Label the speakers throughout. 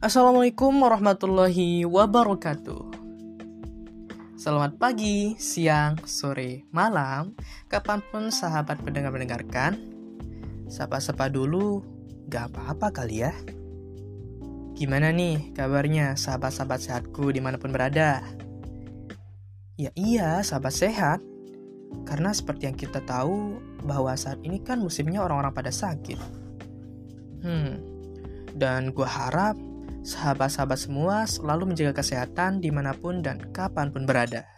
Speaker 1: Assalamualaikum warahmatullahi wabarakatuh. Selamat pagi, siang, sore, malam, kapan pun sahabat pendengar mendengarkan. Sapa-sapa dulu, gak apa-apa kali ya. Gimana nih kabarnya sahabat-sahabat sehatku di mana pun berada? Ya iya, sahabat sehat. Karena seperti yang kita tahu bahwa saat ini kan musimnya orang-orang pada sakit. Hmm, dan gue harap sahabat-sahabat semua selalu menjaga kesehatan di mana pun dan kapan pun berada.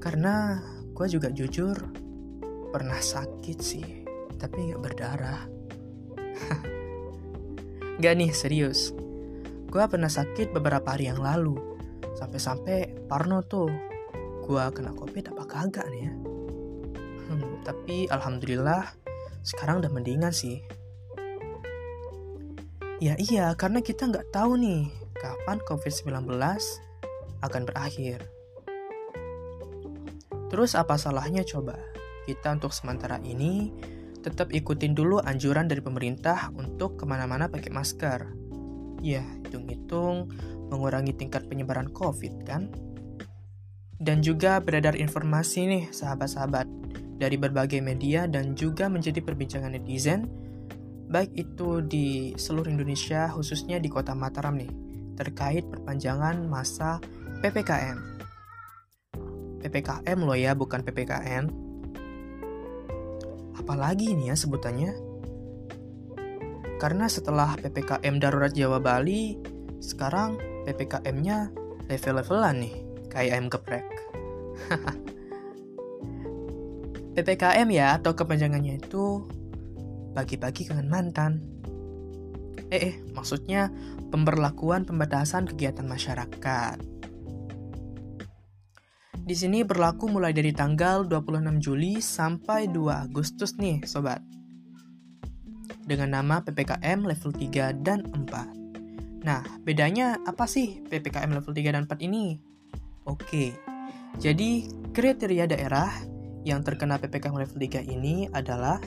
Speaker 1: Karena gue juga jujur pernah sakit sih, tapi gak berdarah. gak nih, serius. Gue pernah sakit beberapa hari yang lalu. Sampai-sampai Parno tuh, gue kena covid apa kagak nih ya. Hmm, tapi alhamdulillah sekarang udah mendingan sih. Ya iya, karena kita nggak tahu nih kapan COVID-19 akan berakhir. Terus apa salahnya coba? Kita untuk sementara ini tetap ikutin dulu anjuran dari pemerintah untuk ke mana-mana pakai masker. Ya, hitung-hitung mengurangi tingkat penyebaran COVID kan? Dan juga beredar informasi nih sahabat-sahabat dari berbagai media dan juga menjadi perbincangan netizen baik itu di seluruh Indonesia khususnya di kota Mataram nih terkait perpanjangan masa PPKM. PPKM loh ya, bukan PPKN. Apalagi ini ya sebutannya? Karena setelah PPKM darurat Jawa Bali, sekarang PPKM-nya level-levelan nih, kayak ayam geprek. PPKM ya atau kepanjangannya itu bagi-bagi kangen mantan. Eh, eh, maksudnya pemberlakuan pembatasan kegiatan masyarakat. Di sini berlaku mulai dari tanggal 26 Juli sampai 2 Agustus nih, sobat. Dengan nama PPKM level 3 dan 4. Nah, bedanya apa sih PPKM level 3 dan 4 ini? Oke, jadi kriteria daerah yang terkena PPKM level 3 ini adalah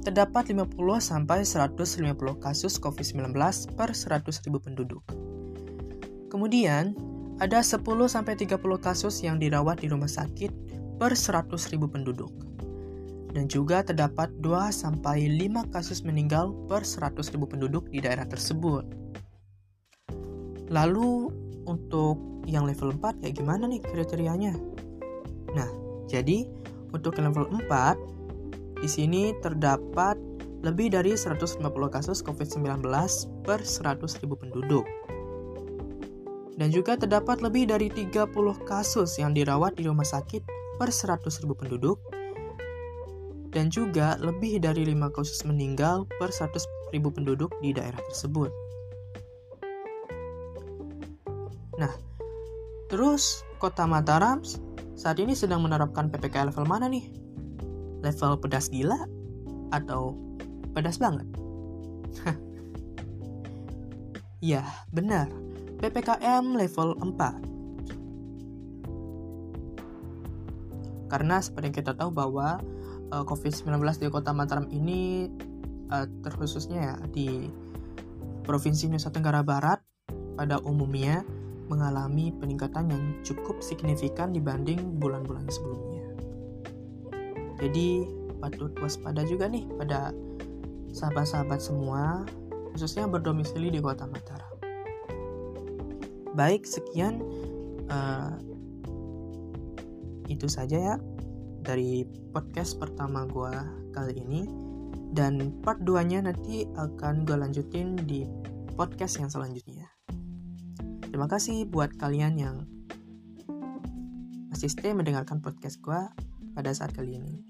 Speaker 1: terdapat 50 sampai 150 kasus COVID-19 per 100.000 penduduk. Kemudian, ada 10 sampai 30 kasus yang dirawat di rumah sakit per 100.000 penduduk. Dan juga terdapat 2 sampai 5 kasus meninggal per 100.000 penduduk di daerah tersebut. Lalu untuk yang level 4 kayak gimana nih kriterianya? Nah, jadi untuk level 4 di sini terdapat lebih dari 150 kasus COVID-19 per 100.000 penduduk. Dan juga terdapat lebih dari 30 kasus yang dirawat di rumah sakit per 100.000 penduduk. Dan juga lebih dari 5 kasus meninggal per 100.000 penduduk di daerah tersebut. Nah, terus kota Mataram saat ini sedang menerapkan PPKM level mana nih? Level pedas gila atau pedas banget? ya, benar. PPKM level 4. Karena seperti yang kita tahu bahwa uh, eh, COVID-19 di kota Mataram ini uh, terkhususnya ya di Provinsi Nusa Tenggara Barat pada umumnya mengalami peningkatan yang cukup signifikan dibanding bulan-bulan sebelumnya. Jadi patut waspada juga nih pada sahabat-sahabat semua, khususnya berdomisili di kota Mataram. Baik, sekian uh, itu saja ya dari podcast pertama gue kali ini. Dan part 2-nya nanti akan gue lanjutin di podcast yang selanjutnya. Terima kasih buat kalian yang masih stay mendengarkan podcast gue pada saat kali ini.